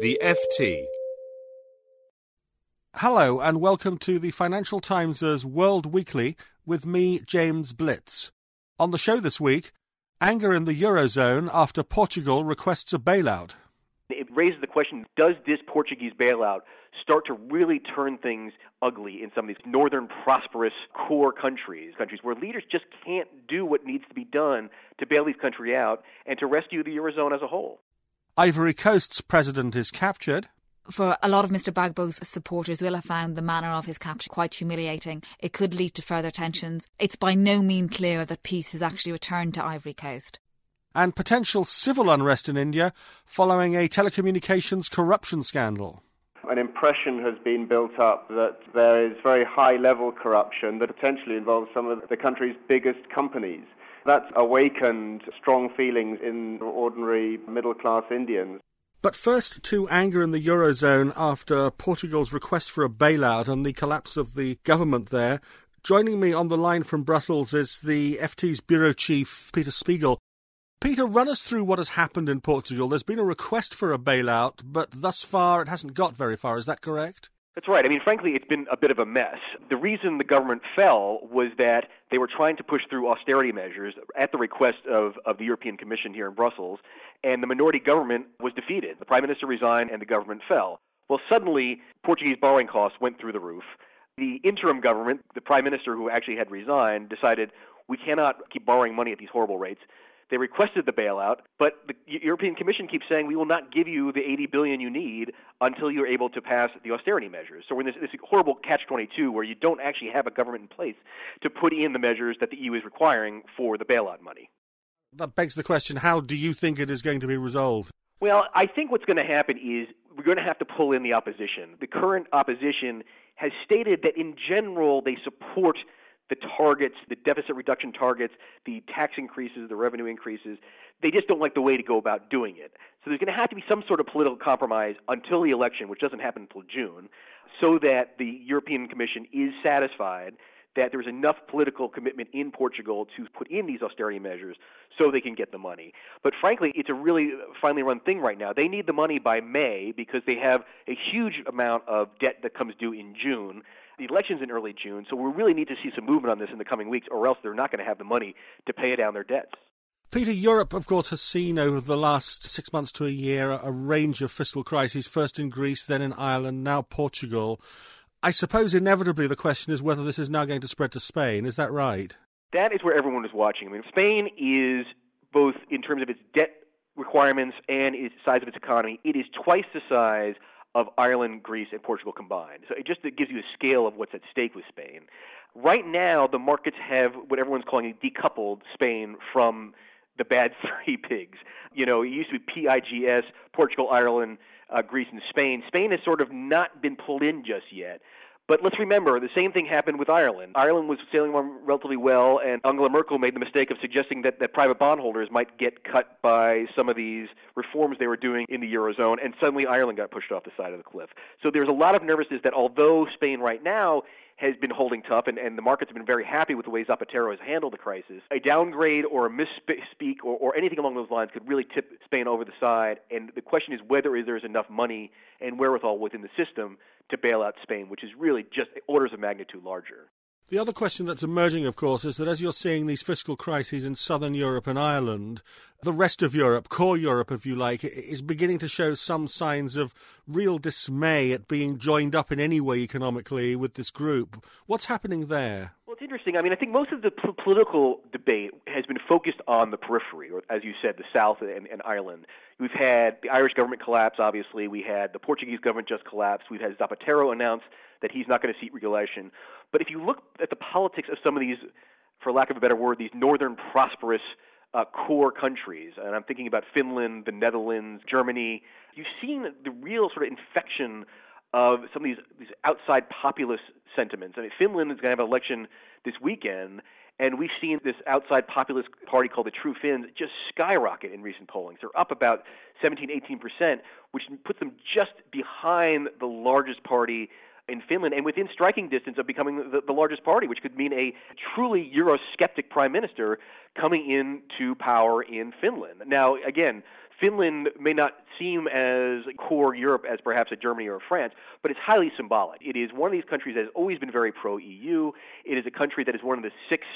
The FT. Hello and welcome to the Financial Times' World Weekly with me, James Blitz. On the show this week, anger in the Eurozone after Portugal requests a bailout. It raises the question does this Portuguese bailout start to really turn things ugly in some of these northern prosperous core countries, countries where leaders just can't do what needs to be done to bail these countries out and to rescue the Eurozone as a whole? Ivory Coast's president is captured for a lot of Mr Gbagbo's supporters will have found the manner of his capture quite humiliating. It could lead to further tensions. It's by no means clear that peace has actually returned to Ivory Coast. And potential civil unrest in India following a telecommunications corruption scandal. An impression has been built up that there is very high level corruption that potentially involves some of the country's biggest companies. That's awakened strong feelings in ordinary middle class Indians. But first to anger in the Eurozone after Portugal's request for a bailout and the collapse of the government there. Joining me on the line from Brussels is the FT's bureau chief, Peter Spiegel. Peter, run us through what has happened in Portugal. There's been a request for a bailout, but thus far it hasn't got very far. Is that correct? That's right. I mean, frankly, it's been a bit of a mess. The reason the government fell was that they were trying to push through austerity measures at the request of, of the European Commission here in Brussels, and the minority government was defeated. The prime minister resigned and the government fell. Well, suddenly, Portuguese borrowing costs went through the roof. The interim government, the prime minister who actually had resigned, decided we cannot keep borrowing money at these horrible rates. They requested the bailout, but the European Commission keeps saying we will not give you the 80 billion you need until you're able to pass the austerity measures. So we're in this, this horrible catch-22 where you don't actually have a government in place to put in the measures that the EU is requiring for the bailout money. That begs the question: How do you think it is going to be resolved? Well, I think what's going to happen is we're going to have to pull in the opposition. The current opposition has stated that in general they support the targets, the deficit reduction targets, the tax increases, the revenue increases. They just don't like the way to go about doing it. So there's going to have to be some sort of political compromise until the election, which doesn't happen until June, so that the European Commission is satisfied that there's enough political commitment in Portugal to put in these austerity measures so they can get the money. But frankly, it's a really finely run thing right now. They need the money by May because they have a huge amount of debt that comes due in June the election's in early June, so we really need to see some movement on this in the coming weeks, or else they're not going to have the money to pay down their debts. Peter, Europe, of course, has seen over the last six months to a year a range of fiscal crises, first in Greece, then in Ireland, now Portugal. I suppose inevitably the question is whether this is now going to spread to Spain. Is that right? That is where everyone is watching. I mean, Spain is both in terms of its debt requirements and its size of its economy, it is twice the size of Ireland, Greece, and Portugal combined. So it just it gives you a scale of what's at stake with Spain. Right now, the markets have what everyone's calling a decoupled Spain from the bad three pigs. You know, it used to be PIGS, Portugal, Ireland, uh, Greece, and Spain. Spain has sort of not been pulled in just yet. But let's remember, the same thing happened with Ireland. Ireland was sailing along relatively well, and Angela Merkel made the mistake of suggesting that, that private bondholders might get cut by some of these reforms they were doing in the Eurozone, and suddenly Ireland got pushed off the side of the cliff. So there's a lot of nervousness that although Spain right now has been holding tough, and, and the markets have been very happy with the way Zapatero has handled the crisis. A downgrade or a misspeak or, or anything along those lines could really tip Spain over the side. And the question is whether there's enough money and wherewithal within the system to bail out Spain, which is really just orders of magnitude larger. The other question that's emerging, of course, is that as you're seeing these fiscal crises in southern Europe and Ireland, the rest of Europe, core Europe, if you like, is beginning to show some signs of real dismay at being joined up in any way economically with this group. What's happening there? Well, it's interesting. I mean, I think most of the p- political debate has been focused on the periphery, or as you said, the South and, and Ireland. We've had the Irish government collapse, obviously. We had the Portuguese government just collapse. We've had Zapatero announce that he's not going to seat regulation. But if you look at the politics of some of these, for lack of a better word, these northern prosperous uh, core countries, and I'm thinking about Finland, the Netherlands, Germany. You've seen the real sort of infection of some of these these outside populist sentiments. I mean, Finland is going to have an election this weekend, and we've seen this outside populist party called the True Finns just skyrocket in recent pollings. They're up about 17, 18 percent, which puts them just behind the largest party in Finland and within striking distance of becoming the, the largest party, which could mean a truly Eurosceptic prime minister coming into power in Finland. Now, again, Finland may not seem as core Europe as perhaps a Germany or a France, but it's highly symbolic. It is one of these countries that has always been very pro EU. It is a country that is one of the six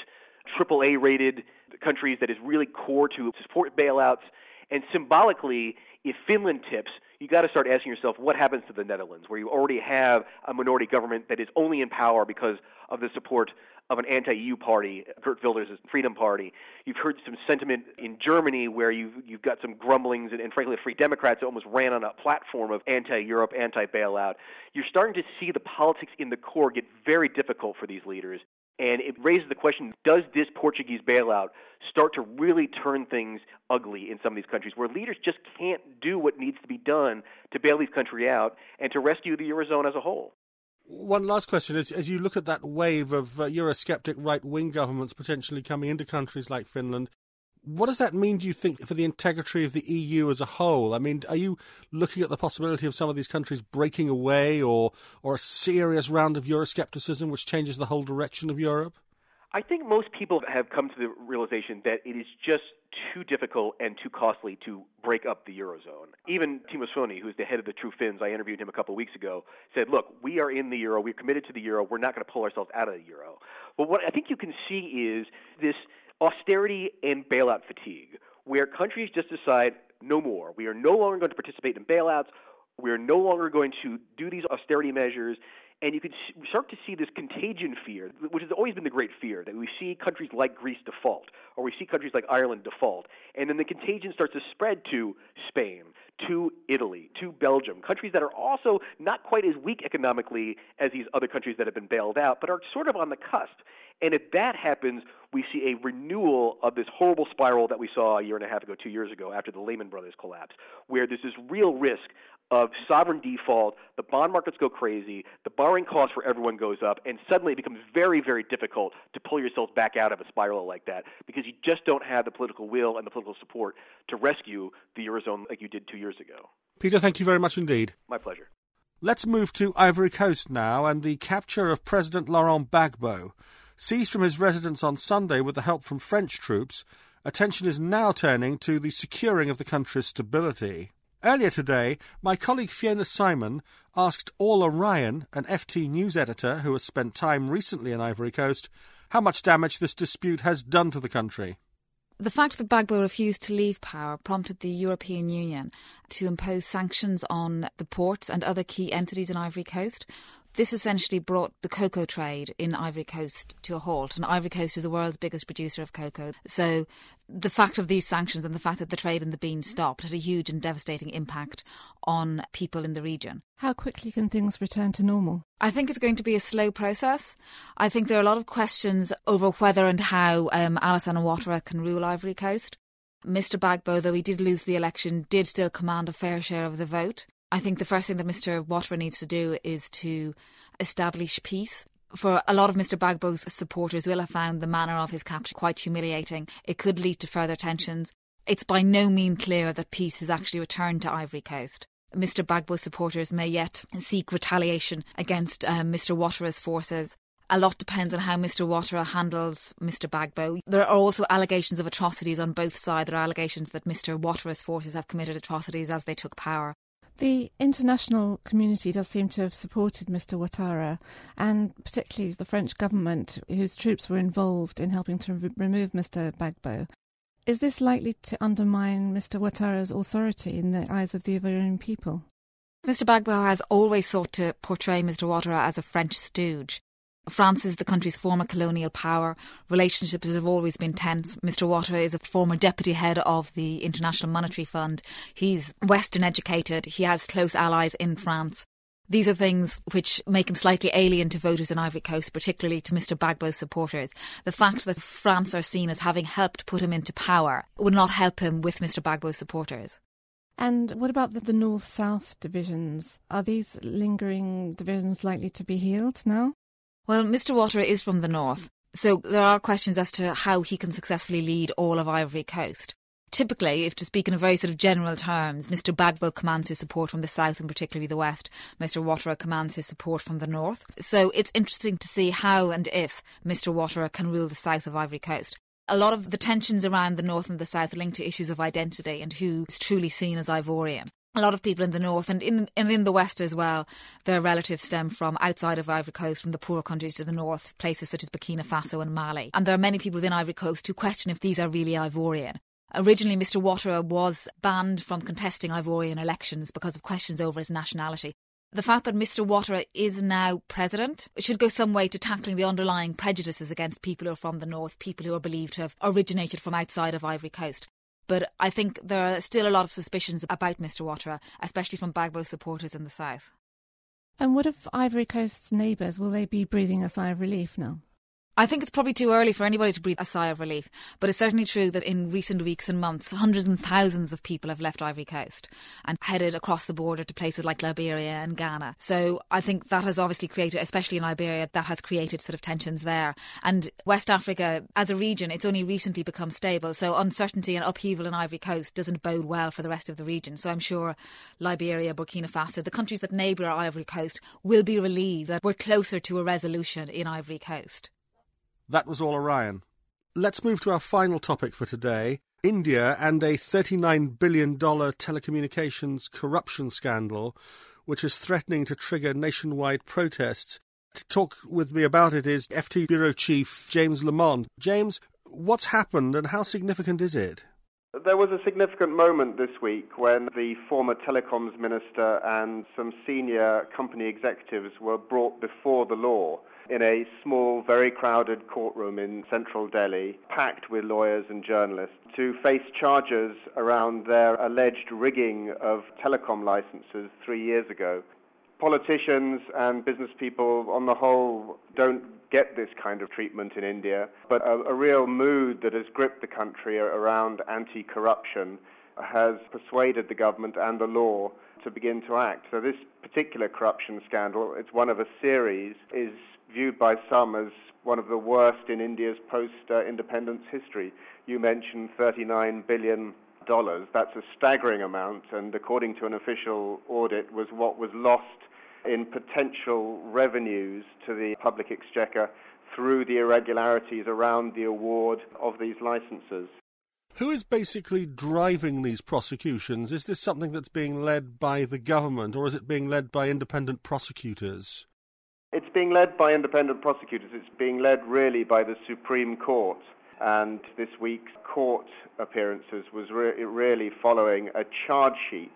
AAA rated countries that is really core to support bailouts. And symbolically, if Finland tips, you got to start asking yourself what happens to the Netherlands, where you already have a minority government that is only in power because of the support of an anti-EU party, Geert Wilders' Freedom Party. You've heard some sentiment in Germany where you've, you've got some grumblings, and, and frankly, the Free Democrats almost ran on a platform of anti-Europe, anti-bailout. You're starting to see the politics in the core get very difficult for these leaders. And it raises the question does this Portuguese bailout start to really turn things ugly in some of these countries where leaders just can't do what needs to be done to bail these countries out and to rescue the Eurozone as a whole? One last question is as you look at that wave of uh, Eurosceptic right wing governments potentially coming into countries like Finland, what does that mean, do you think, for the integrity of the EU as a whole? I mean, are you looking at the possibility of some of these countries breaking away or, or a serious round of Euroscepticism which changes the whole direction of Europe? I think most people have come to the realization that it is just too difficult and too costly to break up the Eurozone. Even Timo Soini, who's the head of the True Finns, I interviewed him a couple of weeks ago, said, look, we are in the Euro, we're committed to the Euro, we're not going to pull ourselves out of the Euro. But what I think you can see is this austerity and bailout fatigue, where countries just decide no more. We are no longer going to participate in bailouts. We are no longer going to do these austerity measures. And you can start to see this contagion fear, which has always been the great fear, that we see countries like Greece default, or we see countries like Ireland default. And then the contagion starts to spread to Spain, to Italy, to Belgium, countries that are also not quite as weak economically as these other countries that have been bailed out, but are sort of on the cusp. And if that happens, we see a renewal of this horrible spiral that we saw a year and a half ago, two years ago, after the Lehman Brothers collapse, where there's this real risk of sovereign default, the bond markets go crazy, the borrowing cost for everyone goes up, and suddenly it becomes very, very difficult to pull yourself back out of a spiral like that because you just don't have the political will and the political support to rescue the Eurozone like you did two years ago. Peter, thank you very much indeed. My pleasure. Let's move to Ivory Coast now and the capture of President Laurent Gbagbo. Seized from his residence on Sunday with the help from French troops, attention is now turning to the securing of the country's stability. Earlier today, my colleague Fiona Simon asked Orla Ryan, an FT news editor who has spent time recently in Ivory Coast, how much damage this dispute has done to the country. The fact that Gbagbo refused to leave power prompted the European Union to impose sanctions on the ports and other key entities in Ivory Coast, this essentially brought the cocoa trade in Ivory Coast to a halt. And Ivory Coast is the world's biggest producer of cocoa. So the fact of these sanctions and the fact that the trade in the bean stopped had a huge and devastating impact on people in the region. How quickly can things return to normal? I think it's going to be a slow process. I think there are a lot of questions over whether and how um, Alassane Ouattara can rule Ivory Coast. Mr. Gbagbo, though he did lose the election, did still command a fair share of the vote. I think the first thing that Mr. Ouattara needs to do is to establish peace. For a lot of Mr. Gbagbo's supporters will have found the manner of his capture quite humiliating. It could lead to further tensions. It's by no means clear that peace has actually returned to Ivory Coast. Mr. Gbagbo supporters may yet seek retaliation against um, Mr. Ouattara's forces. A lot depends on how Mr. Ouattara handles Mr. Gbagbo. There are also allegations of atrocities on both sides. There are allegations that Mr. Ouattara's forces have committed atrocities as they took power. The international community does seem to have supported Mr. Ouattara, and particularly the French government, whose troops were involved in helping to re- remove Mr. Gbagbo. Is this likely to undermine Mr. Ouattara's authority in the eyes of the Ivorian people? Mr. Gbagbo has always sought to portray Mr. Ouattara as a French stooge. France is the country's former colonial power. Relationships have always been tense. Mr. Ouattara is a former deputy head of the International Monetary Fund. He's Western educated. He has close allies in France. These are things which make him slightly alien to voters in Ivory Coast, particularly to Mr Gbagbo's supporters. The fact that France are seen as having helped put him into power would not help him with Mr Gbagbo's supporters. And what about the, the north south divisions? Are these lingering divisions likely to be healed now? Well, Mr Ouattara is from the north, so there are questions as to how he can successfully lead all of Ivory Coast. Typically, if to speak in a very sort of general terms, Mr Gbagbo commands his support from the south and particularly the west. Mr Ouattara commands his support from the north. So it's interesting to see how and if Mr Ouattara can rule the south of Ivory Coast a lot of the tensions around the north and the south are linked to issues of identity and who is truly seen as Ivorian. A lot of people in the north and in and in the west as well, their relatives stem from outside of Ivory Coast, from the poorer countries to the north, places such as Burkina Faso and Mali. And there are many people within Ivory Coast who question if these are really Ivorian. Originally, Mr. Ouattara was banned from contesting Ivorian elections because of questions over his nationality. The fact that Mr. Ouattara is now president should go some way to tackling the underlying prejudices against people who are from the north, people who are believed to have originated from outside of Ivory Coast. But I think there are still a lot of suspicions about Mr. Ouattara, especially from Gbagbo supporters in the south. And what of Ivory Coast's neighbours? Will they be breathing a sigh of relief now? I think it's probably too early for anybody to breathe a sigh of relief, but it's certainly true that in recent weeks and months, hundreds and thousands of people have left Ivory Coast and headed across the border to places like Liberia and Ghana. So I think that has obviously created, especially in Liberia, that has created sort of tensions there. And West Africa, as a region, it's only recently become stable. So uncertainty and upheaval in Ivory Coast doesn't bode well for the rest of the region. So I'm sure Liberia, Burkina Faso, the countries that neighbour Ivory Coast, will be relieved that we're closer to a resolution in Ivory Coast. That was Orla Ryan. Let's move to our final topic for today India and a $39 billion telecommunications corruption scandal, which is threatening to trigger nationwide protests. To talk with me about it is FT Bureau Chief James Lamont. James, what's happened and how significant is it? There was a significant moment this week when the former telecoms minister and some senior company executives were brought before the law in a small, very crowded courtroom in central Delhi, packed with lawyers and journalists, to face charges around their alleged rigging of telecom licenses three years ago. Politicians and business people, on the whole, don't get this kind of treatment in India, but a, a real mood that has gripped the country around anti corruption has persuaded the government and the law to begin to act. So, this particular corruption scandal, it's one of a series, is viewed by some as one of the worst in India's post-independence history. You mentioned 39 billion dollars. That's a staggering amount, and according to an official audit, was what was lost in potential revenues to the public exchequer through the irregularities around the award of these licenses. Who is basically driving these prosecutions? Is this something that's being led by the government, or is it being led by independent prosecutors? It's being led by independent prosecutors. It's being led really by the Supreme Court. And this week's court appearances was re- really following a charge sheet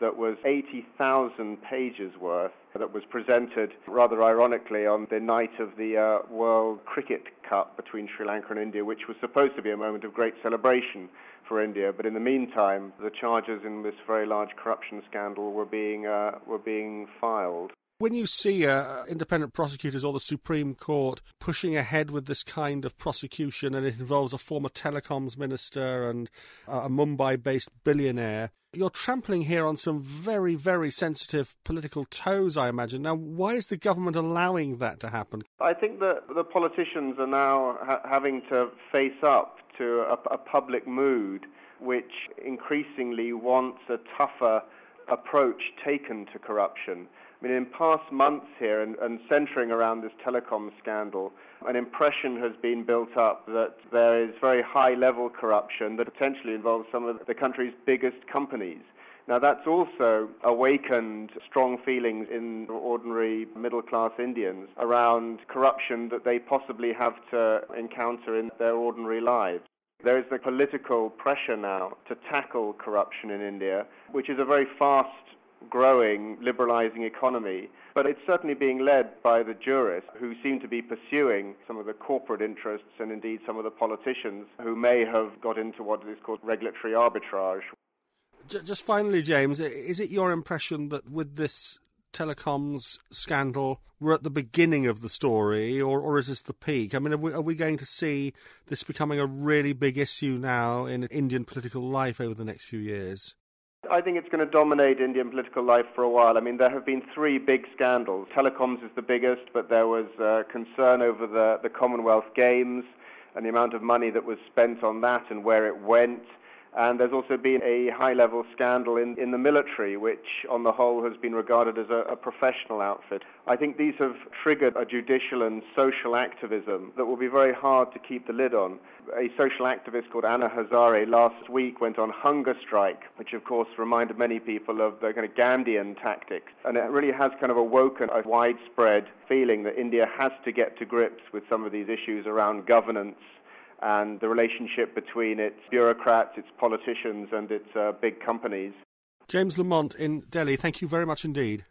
that was 80,000 pages worth that was presented rather ironically on the night of the uh, World Cricket Cup between Sri Lanka and India, which was supposed to be a moment of great celebration for India. But in the meantime, the charges in this very large corruption scandal were being, uh, were being filed. When you see uh, independent prosecutors or the Supreme Court pushing ahead with this kind of prosecution, and it involves a former telecoms minister and a Mumbai based billionaire, you're trampling here on some very, very sensitive political toes, I imagine. Now, why is the government allowing that to happen? I think that the politicians are now ha- having to face up to a, a public mood which increasingly wants a tougher approach taken to corruption. I mean, in past months here and, and centering around this telecom scandal, an impression has been built up that there is very high level corruption that potentially involves some of the country's biggest companies. Now, that's also awakened strong feelings in ordinary middle class Indians around corruption that they possibly have to encounter in their ordinary lives. There is the political pressure now to tackle corruption in India, which is a very fast growing, liberalizing economy. But it's certainly being led by the jurists who seem to be pursuing some of the corporate interests and indeed some of the politicians who may have got into what is called regulatory arbitrage. Just finally, James, is it your impression that with this telecoms scandal we're at the beginning of the story, or, or is this the peak? I mean, are we, are we going to see this becoming a really big issue now in Indian political life over the next few years? I think it's going to dominate Indian political life for a while. I mean, there have been three big scandals. Telecoms is the biggest, but there was uh, concern over the, the Commonwealth Games and the amount of money that was spent on that and where it went. And there's also been a high level scandal in, in the military, which on the whole has been regarded as a, a, professional outfit. I think these have triggered a judicial and social activism that will be very hard to keep the lid on. A social activist called Anna Hazare last week went on hunger strike, which of course reminded many people of the kind of Gandhian tactics. And it really has kind of awoken a widespread feeling that India has to get to grips with some of these issues around governance and the relationship between its bureaucrats, its politicians, and its uh, big companies. James Lamont in Delhi, thank you very much indeed.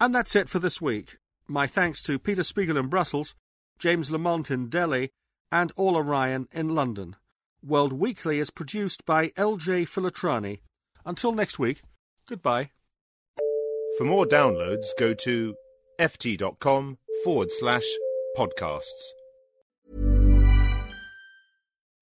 And that's it for this week. My thanks to Peter Spiegel in Brussels, James Lamont in Delhi, and Orla Ryan in London. World Weekly is produced by LJ Filotrani. Until next week, goodbye. For more downloads, go to ft.com forward slash podcasts.